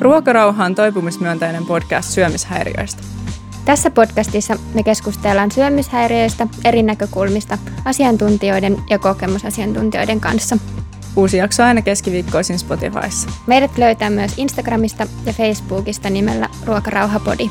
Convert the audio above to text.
Ruokarauha on toipumismyönteinen podcast syömishäiriöistä. Tässä podcastissa me keskustellaan syömishäiriöistä eri näkökulmista asiantuntijoiden ja kokemusasiantuntijoiden kanssa. Uusi jakso aina keskiviikkoisin Spotifyssa. Meidät löytää myös Instagramista ja Facebookista nimellä Ruokarauhapodi.